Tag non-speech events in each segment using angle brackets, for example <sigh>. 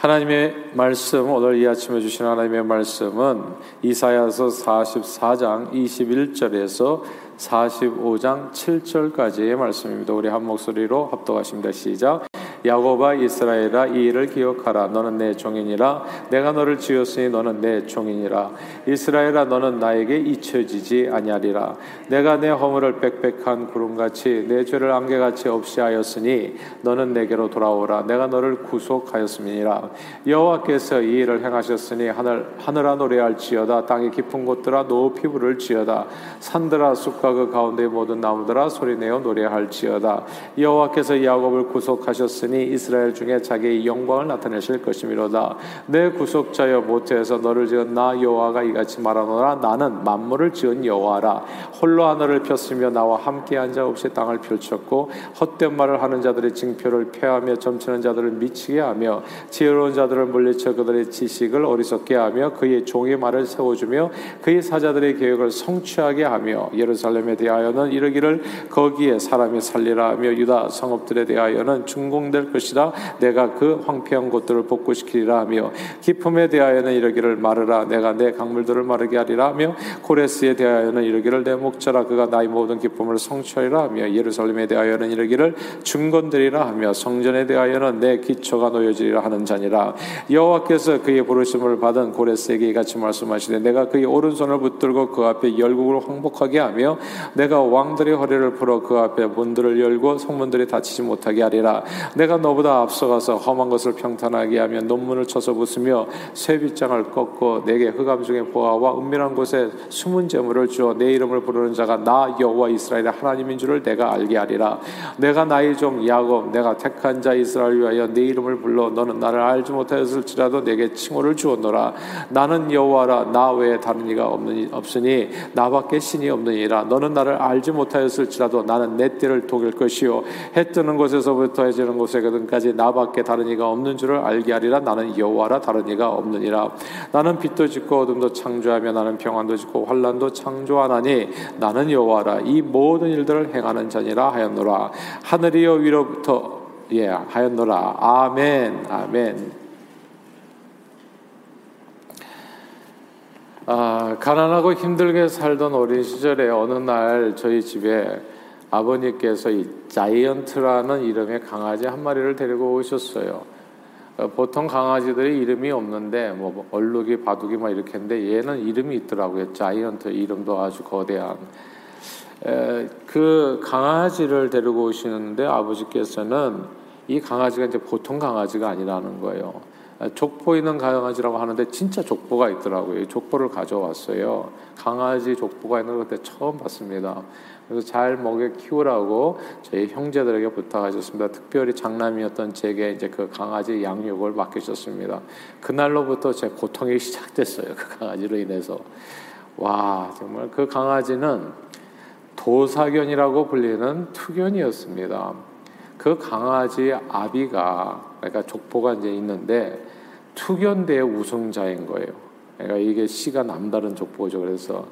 하나님의 말씀 오늘 이 아침에 주신 하나님의 말씀은 이사야서 44장 21절에서 45장 7절까지의 말씀입니다. 우리 한 목소리로 합독하십니다. 시작. 야곱아 이스라엘아 이 일을 기억하라. 너는 내 종이니라. 내가 너를 지었으니 너는 내 종이니라. 이스라엘아 너는 나에게 잊혀지지 아니하리라. 내가 내 허물을 빽빽한 구름같이 내 죄를 안개같이 없이 하였으니 너는 내게로 돌아오라. 내가 너를 구속하였음이니라. 여호와께서 이 일을 행하셨으니 하늘 하늘아 노래할지어다. 땅의 깊은 곳들아 높이 부를지어다. 산들아 숲과 그 가운데 모든 나무들아 소리내어 노래할지어다. 여호와께서 야곱을 구속하셨으니 하셨으니 이스라엘 중에 자기의 영광을 나타내실 것이미로다. 내 구속자여 모태에서 너를 지은 나 여호와가 이같이 말하노라 나는 만물을 지은 여호와라. 홀로 하늘을 폈으며 나와 함께 한 자 없이 땅을 펼쳤고 헛된 말을 하는 자들의 징표를 폐하며 점치는 자들을 미치게 하며 지혜로운 자들을 물리쳐 그들의 지식을 어리석게 하며 그의 종의 말을 세워주며 그의 사자들의 계획을 성취하게 하며 예루살렘에 대하여는 이르기를 거기에 사람이 살리라 하며 유다 성읍들에 대하여는 중공될 될 것이라 내가 그 황폐한 곳들을 복구시키리라 하며 기품에 대하여는 이르기를 말하라. 내가 내 강물들을 마르게 하리라 하며 고레스에 대하여는 이르기를 내 목자라. 그가 나의 모든 기쁨을 성취하리라 하며 예루살렘에 대하여는 이르기를 중건들이라 하며 성전에 대하여는 내 기초가 놓여지리라 하는 자니라. 여호와께서 그의 부르심을 받은 고레스에게 이같이 말씀하시되 내가 그의 오른손을 붙들고 그 앞에 열국을 황복하게 하며 내가 왕들의 허리를 풀어 그 앞에 문들을 열고 성문들이 닫히지 못하게 하리라. 내가 너보다 앞서가서 험한 것을 평탄하게 하며 논문을 쳐서 부수며 쇠빗장을 꺾고 내게 흑암 중에 보아와 은밀한 곳에 숨은 재물을 주어 내 이름을 부르는 자가 나 여호와 이스라엘의 하나님인 줄을 내가 알게 하리라. 내가 나의 종 야곱 내가 택한 자 이스라엘 위하여 내 이름을 불러 너는 나를 알지 못하였을지라도 내게 칭호를 주었노라. 나는 여호와라. 나 외에 다른 이가 없는 없으니 나밖에 신이 없느니라. 너는 나를 알지 못하였을지라도 나는 내 띠를 독일 것이요. 해 뜨는 곳에서부터 해지는 곳모 세거든까지 나밖에 다른 이가 없는 줄을 알게 하리라. 나는 여호와라 다른 이가 없느니라. 나는 빛도 짓고 어둠도 창조하며 나는 평안도 짓고 환란도 창조하나니 나는 여호와라. 이 모든 일들을 행하는 자니라 하였노라. 하늘이여 위로부터 예 하였노라. 아멘. 아멘. 아, 가난하고 힘들게 살던 어린 시절에 어느 날 저희 집에 아버님께서 이 자이언트라는 이름의 강아지 한 마리를 데리고 오셨어요. 어, 보통 강아지들이 이름이 없는데 뭐 얼룩이 바둑이 막 이렇게 했는데 얘는 이름이 있더라고요. 자이언트 이름도 아주 거대한. 에, 그 강아지를 데리고 오시는데 아버지께서는 이 강아지가 이제 보통 강아지가 아니라는 거예요. 족보 있는 강아지라고 하는데 진짜 족보가 있더라고요. 족보를 가져왔어요. 강아지 족보가 있는 것 그때 처음 봤습니다. 그래서 잘 먹여 키우라고 저희 형제들에게 부탁하셨습니다. 특별히 장남이었던 제게 이제 그 강아지 양육을 맡기셨습니다. 그날로부터 제 고통이 시작됐어요. 그 강아지로 인해서. 와, 정말 그 강아지는 도사견이라고 불리는 투견이었습니다. 그 강아지 아비가 그러니까 족보가 이제 있는데 투견대의 우승자인 거예요. 그러니까 이게 씨가 남다른 족보죠. 그래서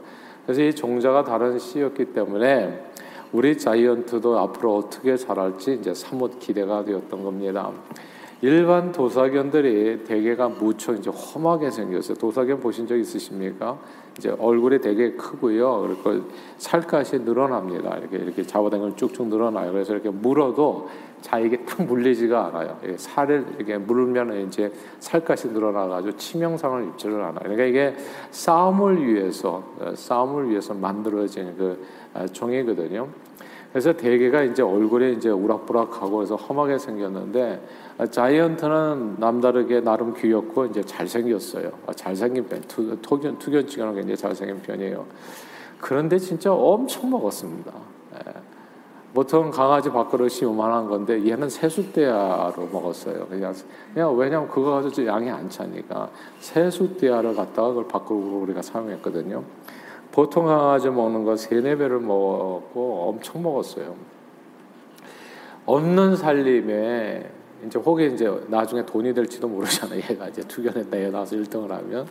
그래서 이 종자가 다른 씨였기 때문에 우리 자이언트도 앞으로 어떻게 자랄지 이제 사뭇 기대가 되었던 겁니다. 일반 도사견들이 대개가 무척 이제 험하게 생겼어요. 도사견 보신 적 있으십니까? 이제 얼굴이 되게 크고요. 그리고 살갗이 늘어납니다. 이렇게 이렇게 잡아당기면 쭉쭉 늘어나요. 그래서 이렇게 물어도 자에게 탁 물리지가 않아요. 살을 이렇게 물으면 이제 살갗이 늘어나가지고 치명상을 입지를 않아요. 그러니까 이게 싸움을 위해서 싸움을 위해서 만들어진 그 아, 종이거든요. 그래서 대개가 이제 얼굴에 이제 우락부락하고 해서 험하게 생겼는데 아, 자이언트는 남다르게 나름 귀엽고 이제 잘생겼어요. 아, 잘생긴 편, 투, 투견, 투견치고는 굉장히 잘생긴 편이에요. 그런데 진짜 엄청 먹었습니다. 예. 보통 강아지 밥그릇이 요만한 건데 얘는 세숫대야로 먹었어요. 그냥, 그냥 왜냐면 그거 가지고 양이 안 차니까 세숫대야를 갖다가 그걸 밥그릇으로 우리가 사용했거든요. 보통 강아지 먹는 거 세네 배를 먹고 엄청 먹었어요. 없는 살림에 이제 혹이 이제 나중에 돈이 될지도 모르잖아요. <laughs> 얘가 이제 투견에 내에 나서 1등을 하면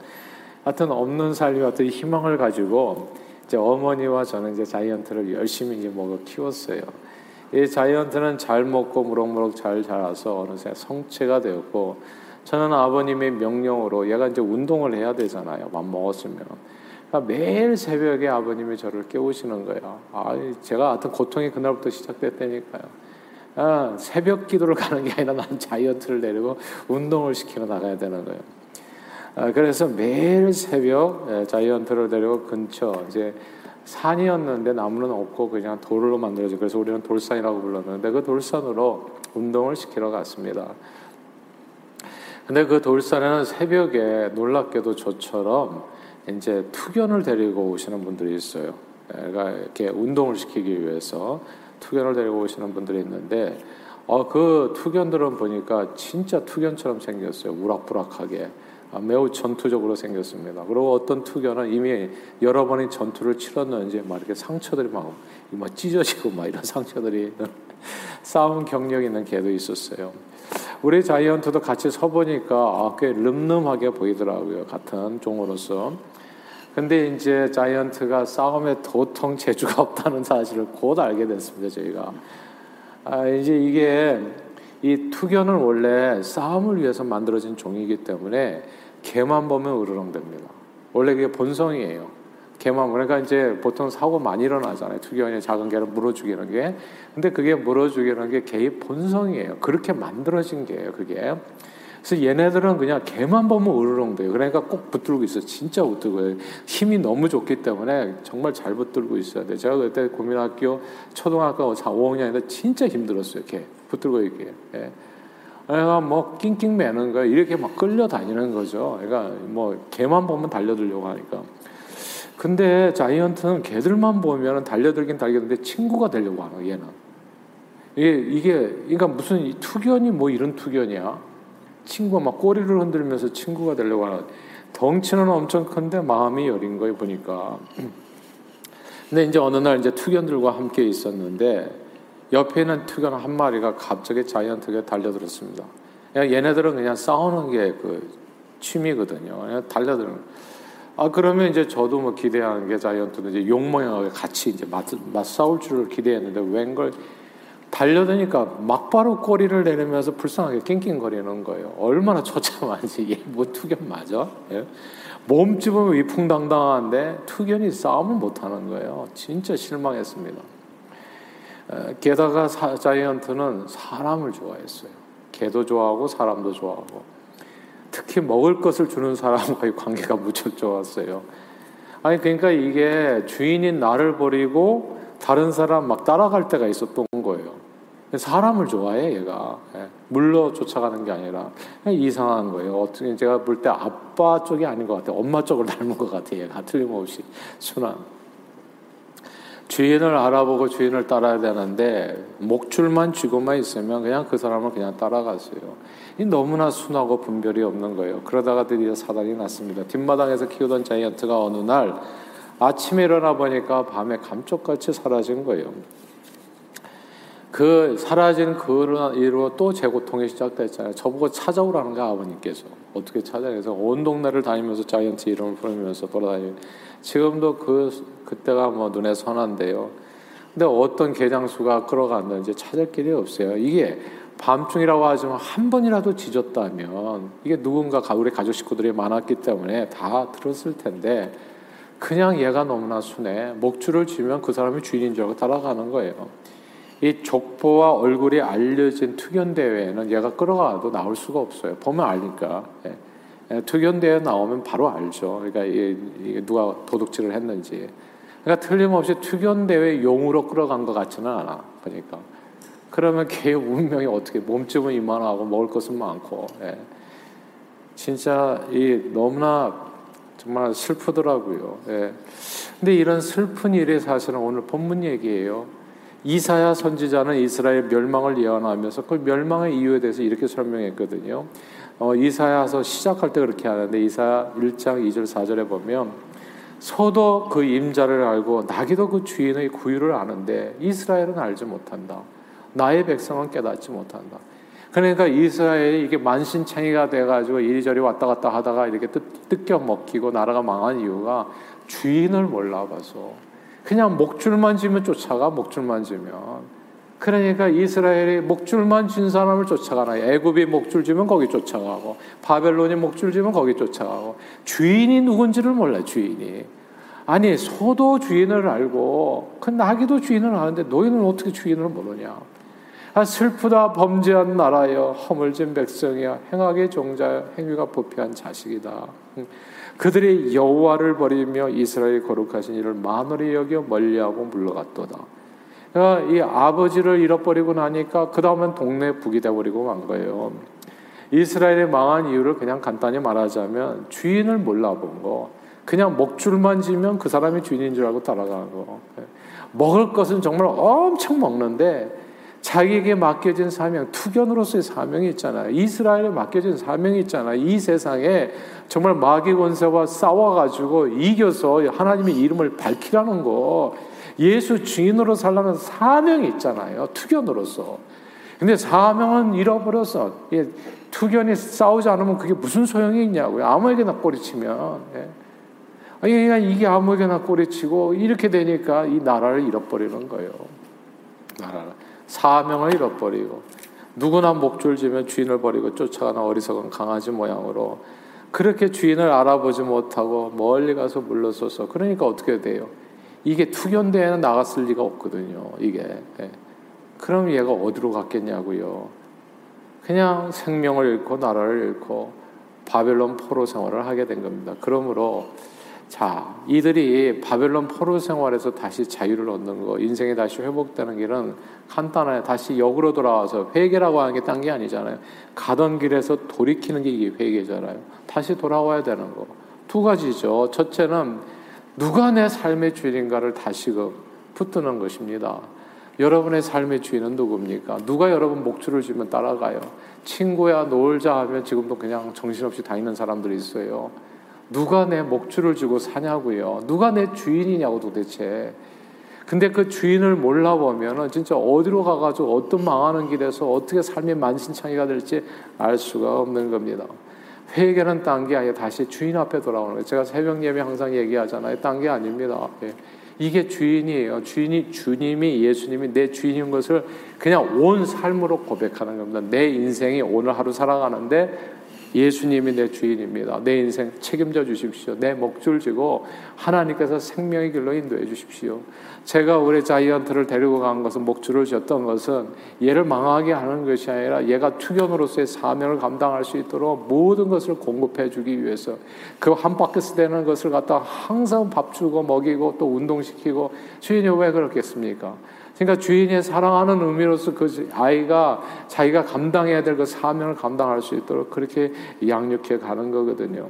하여튼 없는 살림 같은 희망을 가지고 이제 어머니와 저는 이제 자이언트를 열심히 이제 먹어 키웠어요. 이 자이언트는 잘 먹고 무럭무럭 잘 자라서 어느새 성체가 되었고 저는 아버님의 명령으로 얘가 이제 운동을 해야 되잖아요. 밥 먹었으면. 그러니까 매일 새벽에 아버님이 저를 깨우시는 거예요. 아, 제가 하여튼 고통이 그날부터 시작됐다니까요. 아, 새벽 기도를 가는 게 아니라 난 자이언트를 내리고 운동을 시키러 나가야 되는 거예요. 아, 그래서 매일 새벽 예, 자이언트를 데리고 근처 이제 산이었는데 나무는 없고 그냥 돌로 만들어져 그래서 우리는 돌산이라고 불렀는데 그 돌산으로 운동을 시키러 갔습니다. 근데 그 돌산에는 새벽에 놀랍게도 저처럼 이제 투견을 데리고 오시는 분들이 있어요. 그러니까 이렇게 운동을 시키기 위해서 투견을 데리고 오시는 분들이 있는데 어, 그 투견들은 보니까 진짜 투견처럼 생겼어요. 우락부락하게. 아, 매우 전투적으로 생겼습니다. 그리고 어떤 투견은 이미 여러 번의 전투를 치렀는지 막 이렇게 상처들이 막, 막 찢어지고 막 이런 상처들이 <laughs> 싸움 경력 있는 개도 있었어요. 우리 자이언트도 같이 서보니까 아, 꽤 름름하게 보이더라고요. 같은 종으로서. 근데 이제 자이언트가 싸움에 도통 재주가 <laughs> 없다는 사실을 곧 알게 됐습니다. 저희가. 아, 이제 이게 이 투견은 원래 싸움을 위해서 만들어진 종이기 때문에 개만 보면 으르렁됩니다. 원래 그게 본성이에요. 개만 그러니까 이제 보통 사고 많이 일어나잖아요. 투견이 작은 개를 물어 죽이는 게. 근데 그게 물어 죽이는 게 개의 본성이에요. 그렇게 만들어진 게예요. 그게. 그래서 얘네들은 그냥 개만 보면 으르렁대요. 그러니까 꼭 붙들고 있어. 진짜 붙들고 힘이 너무 좋기 때문에 정말 잘 붙들고 있어야 돼. 제가 그때 국민학교 초등학교 4, 5학년인데 진짜 힘들었어요. 개 붙들고 있게. 예. 그러니까 뭐 낑낑 매는 거예요. 이렇게 막 끌려다니는 거죠. 그러니까 뭐 개만 보면 달려들려고 하니까. 근데 자이언트는 개들만 보면 달려들긴 달려드는데 친구가 되려고 하는 얘는. 이게, 이게, 그러니까 무슨 투견이 뭐 이런 투견이야. 친구가 막 꼬리를 흔들면서 친구가 되려고 하는. 덩치는 엄청 큰데 마음이 여린 거예요, 보니까. 근데 이제 어느 날 이제 투견들과 함께 있었는데 옆에 있는 투견 한 마리가 갑자기 자이언트에게 달려들었습니다. 얘네들은 그냥 싸우는 게 그 취미거든요. 그냥 달려드는. 아 그러면 이제 저도 뭐 기대하는 게 자이언트는 이제 용모형하고 같이 이제 맞, 맞싸울 줄을 기대했는데 웬걸 달려드니까 막바로 꼬리를 내리면서 불쌍하게 낑낑거리는 거예요. 얼마나 처참한지 얘 뭐 투견 맞아? 예? 몸집은 위풍당당한데 투견이 싸움을 못하는 거예요. 진짜 실망했습니다. 게다가 사, 자이언트는 사람을 좋아했어요. 개도 좋아하고 사람도 좋아하고 특히 먹을 것을 주는 사람과의 <laughs> 관계가 무척 좋았어요. 아니 그러니까 이게 주인인 나를 버리고 다른 사람 막 따라갈 때가 있었던 거예요. 사람을 좋아해 얘가 예. 물러 쫓아가는 게 아니라 이상한 거예요. 어떻게 제가 볼 때 아빠 쪽이 아닌 것 같아요. 엄마 쪽을 <laughs> 닮은 것 같아요. 얘가 틀림없이 순한. 주인을 알아보고 주인을 따라야 되는데 목줄만 쥐고만 있으면 그냥 그 사람을 그냥 따라갔어요. 너무나 순하고 분별이 없는 거예요. 그러다가 드디어 사단이 났습니다. 뒷마당에서 키우던 자이언트가 어느 날 아침에 일어나 보니까 밤에 감쪽같이 사라진 거예요. 그 사라진 그 이후로 또 재고통이 시작됐잖아요. 저보고 찾아오라는 거 아버님께서 어떻게 찾아내서 온 동네를 다니면서 자이언트 이름을 부르면서 돌아다니는 지금도 그 그때가 뭐 눈에 선한데요. 근데 어떤 개장수가 끌어갔는지 찾을 길이 없어요. 이게 밤중이라고 하지만 한 번이라도 지졌다면 이게 누군가 우리 가족 식구들이 많았기 때문에 다 들었을 텐데 그냥 얘가 너무나 순해 목줄을 쥐면 그 사람이 주인인 줄 알고 따라가는 거예요. 이 족보와 얼굴이 알려진 투견 대회에는 얘가 끌어가도 나올 수가 없어요. 보면 알니까. 예. 예, 투견 대회 나오면 바로 알죠. 그러니까 이게 누가 도둑질을 했는지. 그러니까 틀림없이 투견 대회 용으로 끌어간 것 같지는 않아. 그러니까. 그러면 걔의 운명이 어떻게 몸집은 이만하고 먹을 것은 많고. 예. 진짜 이 너무나 정말 슬프더라고요. 예. 근데 이런 슬픈 일이 사실은 오늘 본문 얘기예요. 이사야 선지자는 이스라엘 멸망을 예언하면서 그 멸망의 이유에 대해서 이렇게 설명했거든요. 어, 이사야서 시작할 때 그렇게 하는데 이사야 1장 2절 4절에 보면 소도 그 임자를 알고 나기도 그 주인의 구유를 아는데 이스라엘은 알지 못한다. 나의 백성은 깨닫지 못한다. 그러니까 이스라엘이 이게 만신창이가 돼가지고 이리저리 왔다 갔다 하다가 이렇게 뜯, 뜯겨 먹히고 나라가 망한 이유가 주인을 몰라봐서 그냥 목줄만 지면 쫓아가 목줄만 지면. 그러니까 이스라엘이 목줄만 쥔 사람을 쫓아가나 애굽이 목줄 쥐면 거기 쫓아가고 바벨론이 목줄 쥐면 거기 쫓아가고. 주인이 누군지를 몰라 주인이. 아니 소도 주인을 알고 그 나귀도 주인을 아는데 너희는 어떻게 주인을 모르냐? 아, 슬프다 범죄한 나라여 허물진 백성이야 행악의 종자여 행위가 부패한 자식이다 그들이 여호와를 버리며 이스라엘 거룩하신 이를 만월히 여겨 멀리하고 물러갔도다 그러니까 이 아버지를 잃어버리고 나니까 그 다음엔 동네 북이 돼버리고 만 거예요. 이스라엘이 망한 이유를 그냥 간단히 말하자면 주인을 몰라본 거. 그냥 목줄만 지면 그 사람이 주인인 줄 알고 따라가는 거. 먹을 것은 정말 엄청 먹는데 자기에게 맡겨진 사명, 투견으로서의 사명이 있잖아요. 이스라엘에 맡겨진 사명이 있잖아요. 이 세상에 정말 마귀 권세와 싸워가지고 이겨서 하나님의 이름을 밝히라는 거. 예수 주인으로 살라는 사명이 있잖아요. 투견으로서. 근데 사명은 잃어버려서 예, 투견이 싸우지 않으면 그게 무슨 소용이 있냐고요. 아무에게나 꼬리치면. 예. 그냥 이게 아무에게나 꼬리치고 이렇게 되니까 이 나라를 잃어버리는 거예요. 나라를. 사명을 잃어버리고 누구나 목줄 지면 주인을 버리고 쫓아가는 어리석은 강아지 모양으로 그렇게 주인을 알아보지 못하고 멀리 가서 물러서서 그러니까 어떻게 돼요? 이게 투견대회는 나갔을 리가 없거든요. 이게. 예. 그럼 얘가 어디로 갔겠냐고요. 그냥 생명을 잃고 나라를 잃고 바벨론 포로 생활을 하게 된 겁니다. 그러므로 자, 이들이 바벨론 포로 생활에서 다시 자유를 얻는 거, 인생이 다시 회복되는 길은 간단해요. 다시 역으로 돌아와서 회개라고 하는 게 딴 게 아니잖아요. 가던 길에서 돌이키는 게 이게 회개잖아요. 다시 돌아와야 되는 거. 두 가지죠. 첫째는 누가 내 삶의 주인인가를 다시금 붙드는 것입니다. 여러분의 삶의 주인은 누굽니까? 누가 여러분 목줄을 쥐면 따라가요? 친구야 놀자 하면 지금도 그냥 정신없이 다니는 사람들이 있어요. 누가 내 목줄을 쥐고 사냐고요? 누가 내 주인이냐고 도대체. 근데 그 주인을 몰라보면은 진짜 어디로 가가지고 어떤 망하는 길에서 어떻게 삶이 만신창이가 될지 알 수가 없는 겁니다. 회개는 딴 게 아니라 다시 주인 앞에 돌아오는 거예요. 제가 새벽 예배 항상 얘기하잖아요. 딴 게 아닙니다. 예. 이게 주인이에요. 주인이 주님이 예수님이 내 주인인 것을 그냥 온 삶으로 고백하는 겁니다. 내 인생이 오늘 하루 살아가는데 예수님이 내 주인입니다. 내 인생 책임져 주십시오. 내 목줄 지고 하나님께서 생명의 길로 인도해 주십시오. 제가 우리 자이언트를 데리고 간 것은 목줄을 졌던 것은 얘를 망하게 하는 것이 아니라 얘가 투견으로서의 사명을 감당할 수 있도록 모든 것을 공급해 주기 위해서 그 한 바퀴스 되는 것을 갖다 항상 밥 주고 먹이고 또 운동시키고 주인이 왜 그렇겠습니까? 그러니까 주인이 사랑하는 의미로서 그 아이가 자기가 감당해야 될 그 사명을 감당할 수 있도록 그렇게 양육해 가는 거거든요.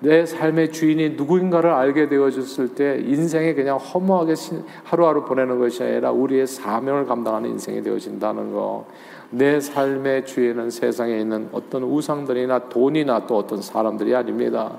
내 삶의 주인이 누구인가를 알게 되어졌을 때 인생이 그냥 허무하게 하루하루 보내는 것이 아니라 우리의 사명을 감당하는 인생이 되어진다는 거. 내 삶의 주인은 세상에 있는 어떤 우상들이나 돈이나 또 어떤 사람들이 아닙니다.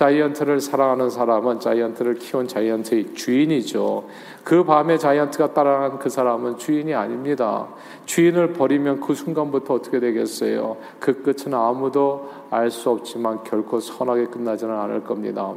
자이언트를 사랑하는 사람은 자이언트를 키운 자이언트의 주인이죠. 그 밤에 자이언트가 따라간 그 사람은 주인이 아닙니다. 주인을 버리면 그 순간부터 어떻게 되겠어요? 그 끝은 아무도 알 수 없지만 결코 선하게 끝나지는 않을 겁니다.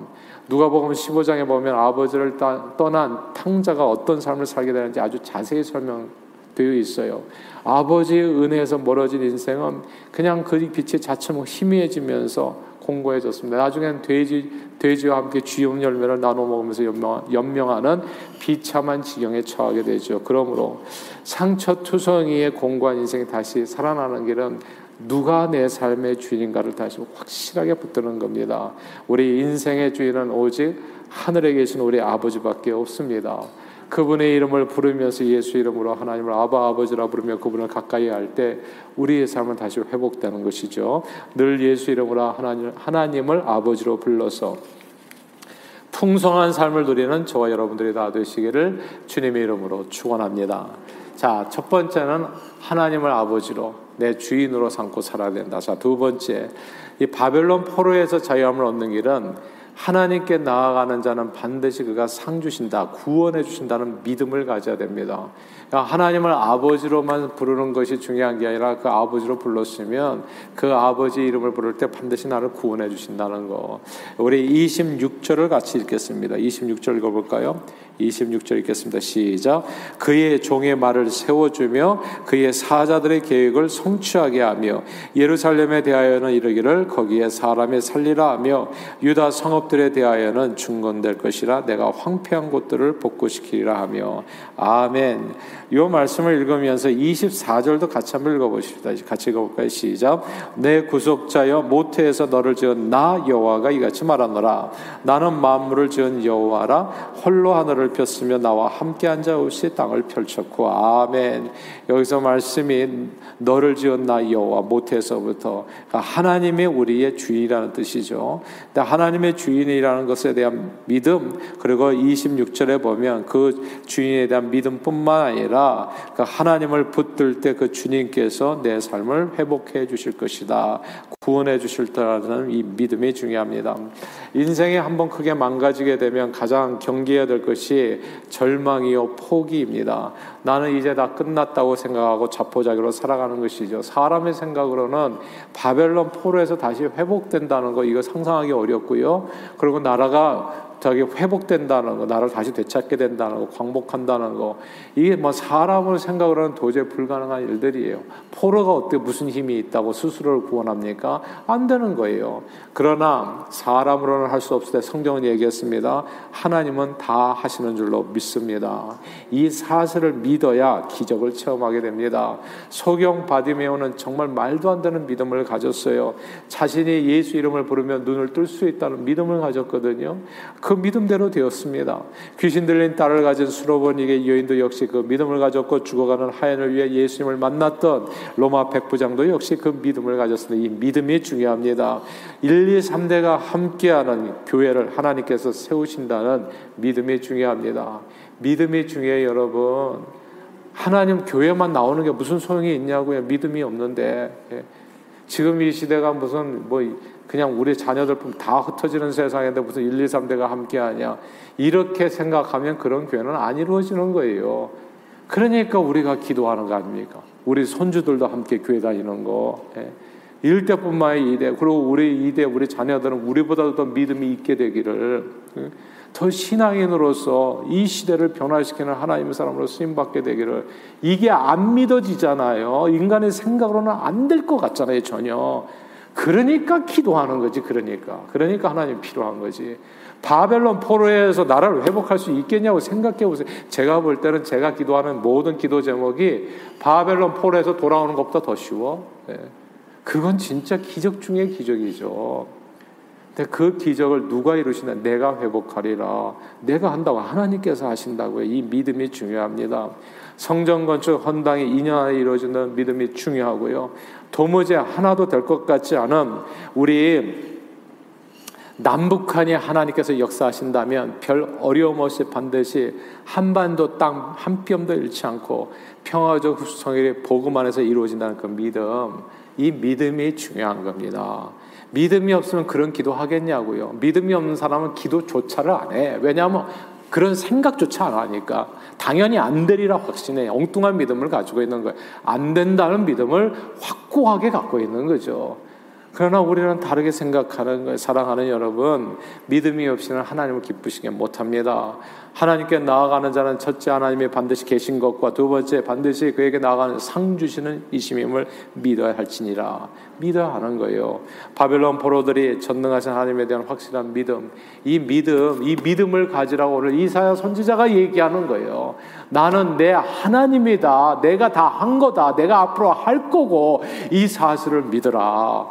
누가복음 15장에 보면 아버지를 떠난 탕자가 어떤 삶을 살게 되는지 아주 자세히 설명 되어 있어요. 아버지의 은혜에서 멀어진 인생은 그냥 그 빛이 자처럼 희미해지면서 공고해졌습니다. 나중엔 돼지, 돼지와 함께 쥐용 열매를 나눠 먹으면서 연명, 하는 비참한 지경에 처하게 되죠. 그러므로 상처투성이의 공고한 인생이 다시 살아나는 길은 누가 내 삶의 주인인가를 다시 확실하게 붙드는 겁니다. 우리 인생의 주인은 오직 하늘에 계신 우리 아버지밖에 없습니다. 그분의 이름을 부르면서 예수 이름으로 하나님을 아바 아버지라 부르며 그분을 가까이 할 때 우리의 삶은 다시 회복되는 것이죠. 늘 예수 이름으로 하나님, 하나님을 아버지로 불러서 풍성한 삶을 누리는 저와 여러분들이 다 되시기를 주님의 이름으로 축원합니다. 자, 첫 번째는 하나님을 아버지로 내 주인으로 삼고 살아야 된다. 자, 두 번째, 이 바벨론 포로에서 자유함을 얻는 길은 하나님께 나아가는 자는 반드시 그가 상 주신다, 구원해 주신다는 믿음을 가져야 됩니다. 그러니까 하나님을 아버지로만 부르는 것이 중요한 게 아니라 그 아버지로 불렀으면 그 아버지 이름을 부를 때 반드시 나를 구원해 주신다는 거. 우리 26절을 같이 읽겠습니다. 26절 읽어볼까요? 26절 읽겠습니다. 시작. 그의 종의 말을 세워주며 그의 사자들의 계획을 성취하게 하며 예루살렘에 대하여는 이르기를 거기에 사람이 살리라 하며 유다 성읍들에 대하여는 중건될 것이라 내가 황폐한 곳들을 복구시키리라 하며 아멘. 이 말씀을 읽으면서 24절도 같이 한번 읽어보십시다. 같이 읽어볼까요? 시작. 내 구속자여 모태에서 너를 지은 나 여호와가 이같이 말하노라. 나는 만물을 지은 여호와라. 홀로 하늘을 폈으며 나와 함께 앉아 없이 땅을 펼쳤고 아멘. 여기서 말씀이 너를 지은 나 여호와 모태에서부터 그러니까 하나님의 우리의 주인이라는 뜻이죠. 하나님의 주인이라는 것에 대한 믿음 그리고 26절에 보면 그 주인에 대한 믿음뿐만 아니라 그 하나님을 붙들 때 그 주님께서 내 삶을 회복해 주실 것이다. 구원해 주실다라는 이 믿음이 중요합니다. 인생에 한번 크게 망가지게 되면 가장 경계해야 될 것이 절망이요 포기입니다. 나는 이제 다 끝났다고 생각하고 자포자기로 살아가는 것이죠. 사람의 생각으로는 바벨론 포로에서 다시 회복된다는 거 이거 상상하기 어렵고요. 그리고 나라가 자기 회복된다는 거, 나를 다시 되찾게 된다는 거, 광복한다는 거, 이게 뭐 사람을 생각으로는 도저히 불가능한 일들이에요. 포로가 어떻게 무슨 힘이 있다고 스스로를 구원합니까? 안 되는 거예요. 그러나 사람으로는 할 수 없을 때 성경은 얘기했습니다. 하나님은 다 하시는 줄로 믿습니다. 이 사실을 믿어야 기적을 체험하게 됩니다. 소경 바디메오는 정말 말도 안 되는 믿음을 가졌어요. 자신이 예수 이름을 부르면 눈을 뜰 수 있다는 믿음을 가졌거든요. 그 믿음대로 되었습니다. 귀신 들린 딸을 가진 수로보니게 여인도 역시 그 믿음을 가졌고 죽어가는 하얀을 위해 예수님을 만났던 로마 백부장도 역시 그 믿음을 가졌습니다. 이 믿음이 중요합니다. 1, 2, 3대가 함께하는 교회를 하나님께서 세우신다는 믿음이 중요합니다. 믿음이 중요해요, 여러분. 하나님 교회만 나오는 게 무슨 소용이 있냐고요. 믿음이 없는데. 예. 지금 이 시대가 무슨 뭐 그냥 우리 자녀들 다 흩어지는 세상인데 무슨 1, 2, 3대가 함께 하냐. 이렇게 생각하면 그런 교회는 안 이루어지는 거예요. 그러니까 우리가 기도하는 거 아닙니까? 우리 손주들도 함께 교회 다니는 거. 예. 일대뿐만이 이대. 그리고 우리 이대, 우리 자녀들은 우리보다도 더 믿음이 있게 되기를. 예. 더 신앙인으로서 이 시대를 변화시키는 하나님의 사람으로 쓰임받게 되기를 이게 안 믿어지잖아요. 인간의 생각으로는 안 될 것 같잖아요, 전혀. 그러니까 기도하는 거지, 그러니까. 그러니까 하나님 필요한 거지. 바벨론 포로에서 나라를 회복할 수 있겠냐고 생각해 보세요. 제가 볼 때는 제가 기도하는 모든 기도 제목이 바벨론 포로에서 돌아오는 것보다 더 쉬워. 네. 그건 진짜 기적 중의 기적이죠. 근데 그 기적을 누가 이루시나? 내가 회복하리라. 내가 한다고 하나님께서 하신다고요. 이 믿음이 중요합니다. 성전 건축 헌당이 2년 안에 이루어지는 믿음이 중요하고요. 도무지 하나도 될 것 같지 않은 우리 남북한이 하나님께서 역사하신다면 별 어려움 없이 반드시 한반도 땅 한 뼘도 잃지 않고 평화적 후성일이 복음 안에서 이루어진다는 그 믿음, 이 믿음이 중요한 겁니다. 믿음이 없으면 그런 기도 하겠냐고요. 믿음이 없는 사람은 기도조차를 안 해. 왜냐하면 그런 생각조차 안 하니까 당연히 안 되리라 확신해 엉뚱한 믿음을 가지고 있는 거예요. 안 된다는 믿음을 확고하게 갖고 있는 거죠. 그러나 우리는 다르게 생각하는 거예요. 사랑하는 여러분, 믿음이 없이는 하나님을 기쁘시게 못합니다. 하나님께 나아가는 자는 첫째 하나님이 반드시 계신 것과 두 번째 반드시 그에게 나아가는 상 주시는 이심임을 믿어야 할지니라. 믿어야 하는 거예요. 바벨론 포로들이 전능하신 하나님에 대한 확실한 믿음, 이 믿음, 이 믿음을 가지라고 오늘 이사야 선지자가 얘기하는 거예요. 나는 내 하나님이다. 내가 다 한 거다. 내가 앞으로 할 거고 이 사실을 믿어라.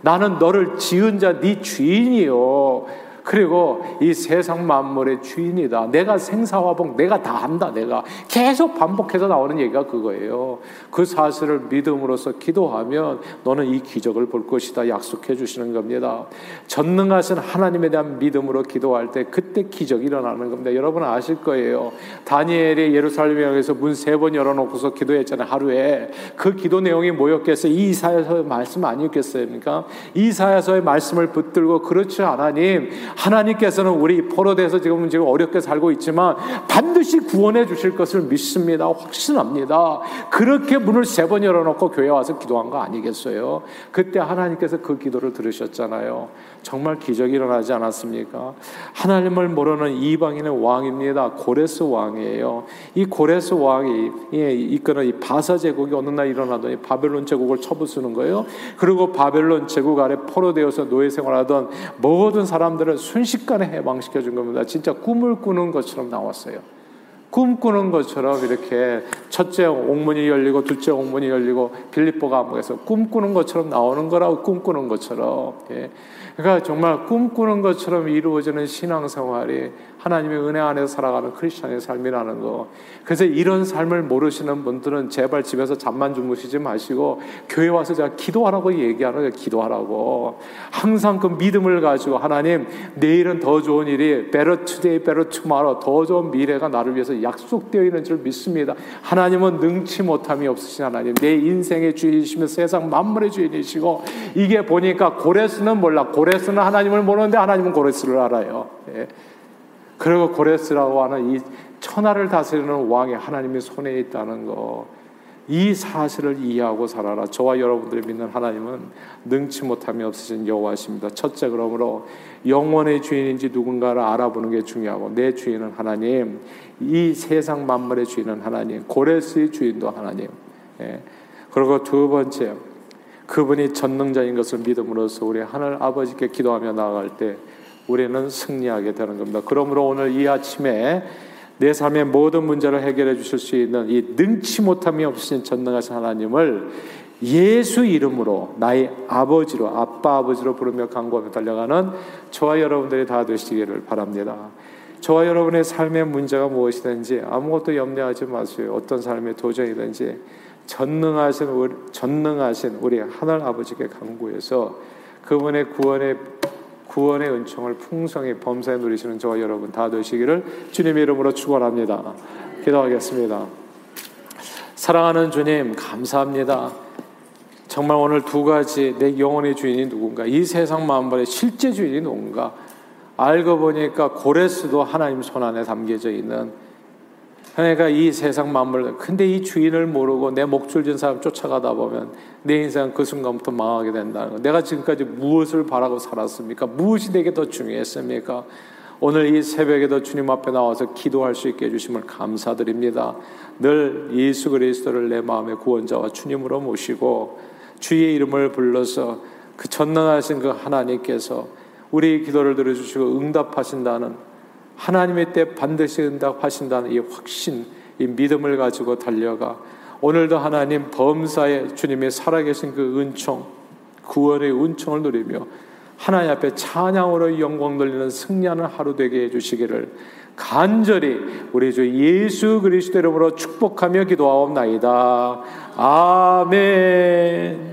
나는 너를 지은 자 네 주인이요. 그리고 이 세상 만물의 주인이다. 내가 생사화복 내가 다 한다. 내가 계속 반복해서 나오는 얘기가 그거예요. 그 사실을 믿음으로써 기도하면 너는 이 기적을 볼 것이다. 약속해 주시는 겁니다. 전능하신 하나님에 대한 믿음으로 기도할 때 그때 기적이 일어나는 겁니다. 여러분 아실 거예요. 다니엘이 예루살렘에 향해서 문 세 번 열어놓고서 기도했잖아요. 하루에 그 기도 내용이 뭐였겠어요? 이사야서의 말씀 아니었겠어요? 그러니까 이사야서의 말씀을 붙들고 그렇지 하나님 하나님께서는 우리 포로돼서 지금 지금 어렵게 살고 있지만 반드시 구원해 주실 것을 믿습니다. 확신합니다. 그렇게 문을 세 번 열어놓고 교회 와서 기도한 거 아니겠어요? 그때 하나님께서 그 기도를 들으셨잖아요. 정말 기적이 일어나지 않았습니까? 하나님을 모르는 이방인의 왕입니다. 고레스 왕이에요. 이 고레스 왕이 이끄는 이 바사 제국이 어느 날 일어나더니 바벨론 제국을 쳐부수는 거예요. 그리고 바벨론 제국 아래 포로되어서 노예 생활하던 모든 사람들을 순식간에 해방시켜 준 겁니다. 진짜 꿈을 꾸는 것처럼 나왔어요. 꿈꾸는 것처럼 이렇게 첫째 옥문이 열리고 둘째 옥문이 열리고 빌립보 감옥에서 꿈꾸는 것처럼 나오는 거라고 꿈꾸는 것처럼 예. 그러니까 정말 꿈꾸는 것처럼 이루어지는 신앙생활이 하나님의 은혜 안에서 살아가는 크리스천의 삶이라는 거. 그래서 이런 삶을 모르시는 분들은 제발 집에서 잠만 주무시지 마시고 교회 와서 제가 기도하라고 얘기하는 거예요. 기도하라고. 항상 그 믿음을 가지고 하나님 내일은 더 좋은 일이 better today, better tomorrow 더 좋은 미래가 나를 위해서 약속되어 있는 줄 믿습니다. 하나님은 능치 못함이 없으신 하나님. 내 인생의 주인이시며 세상 만물의 주인이시고 이게 보니까 고레스는 몰라. 고레스는 하나님을 모르는데 하나님은 고레스를 알아요. 예. 그리고 고레스라고 하는 이 천하를 다스리는 왕이 하나님의 손에 있다는 거. 이 사실을 이해하고 살아라. 저와 여러분들이 믿는 하나님은 능치 못함이 없으신 여호와십니다. 첫째 그러므로 영원의 주인인지 누군가를 알아보는 게 중요하고 내 주인은 하나님, 이 세상 만물의 주인은 하나님, 고레스의 주인도 하나님. 예. 그리고 두 번째 그분이 전능자인 것을 믿음으로써 우리 하늘 아버지께 기도하며 나아갈 때 우리는 승리하게 되는 겁니다. 그러므로 오늘 이 아침에 내 삶의 모든 문제를 해결해 주실 수 있는 이 능치 못함이 없으신 전능하신 하나님을 예수 이름으로 나의 아버지로 아빠 아버지로 부르며 간구하며 달려가는 저와 여러분들이 다 되시기를 바랍니다. 저와 여러분의 삶의 문제가 무엇이든지 아무것도 염려하지 마세요. 어떤 삶의 도전이든지 전능하신 우리, 전능하신 우리 하늘 아버지께 간구해서 그분의 구원의 구원의 은총을 풍성히 범사에 누리시는 저와 여러분 다 되시기를 주님의 이름으로 축원합니다. 기도하겠습니다. 사랑하는 주님 감사합니다. 정말 오늘 두 가지 내 영혼의 주인이 누군가 이 세상 만물의 실제 주인이 누군가 알고 보니까 고레스도 하나님 손 안에 담겨져 있는 그러니까 이 세상 만물, 근데 이 주인을 모르고 내 목줄 진 사람 쫓아가다 보면 내 인생 그 순간부터 망하게 된다는 거. 내가 지금까지 무엇을 바라고 살았습니까? 무엇이 내게 더 중요했습니까? 오늘 이 새벽에도 주님 앞에 나와서 기도할 수 있게 해주심을 감사드립니다. 늘 예수 그리스도를 내 마음의 구원자와 주님으로 모시고 주의 이름을 불러서 그 전능하신 그 하나님께서 우리 기도를 들어주시고 응답하신다는 하나님의 때 반드시 응답하신다는 이 확신, 이 믿음을 가지고 달려가 오늘도 하나님 범사에 주님의 살아계신 그 은총, 구원의 은총을 누리며 하나님 앞에 찬양으로 영광 돌리는 승리하는 하루 되게 해주시기를 간절히 우리 주 예수 그리스도 이름으로 축복하며 기도하옵나이다. 아멘.